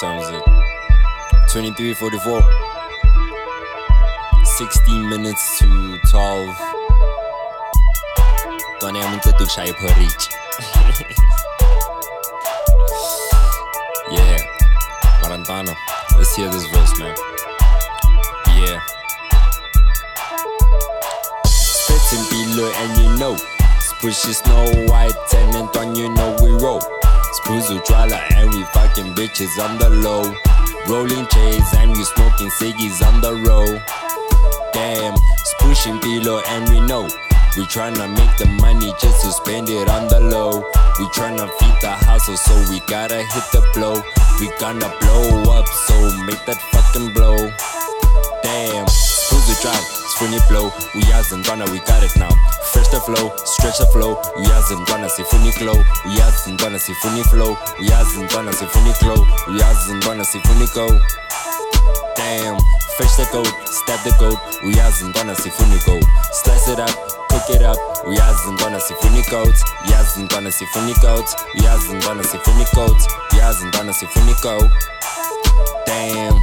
time is it? 23:44. 16 minutes to 12. Doamne, am înțeles și ai părici. yeah. Marantano. Let's hear this verse, man. Yeah. Spits in below and you know. Is Snow White and on you know we roll. Spruzo Drala and we fucking bitches on the low. Rolling chains and we smoking ciggies on the road. Damn, pushing below and we know. We tryna make the money just to spend it on the low. We tryna feed the hustle, so we gotta hit the blow. We gonna blow up, so make that fucking blow. Funny blow, we hasn't gonna, we got it now. Fresh the flow, stretch the flow, we hasn't gonna see funny glow, we hasn't gonna see funny flow, we hasn't gonna see funny glow, we hasn't gonna see funny go. Damn, fresh the goat, stab the goat, we hasn't gonna see funny go. Slice it up, cook it up, we hasn't gonna see funny goats, we hasn't gonna see funny goats, we hasn't gonna see funny goats, we gonna see funny go. Damn.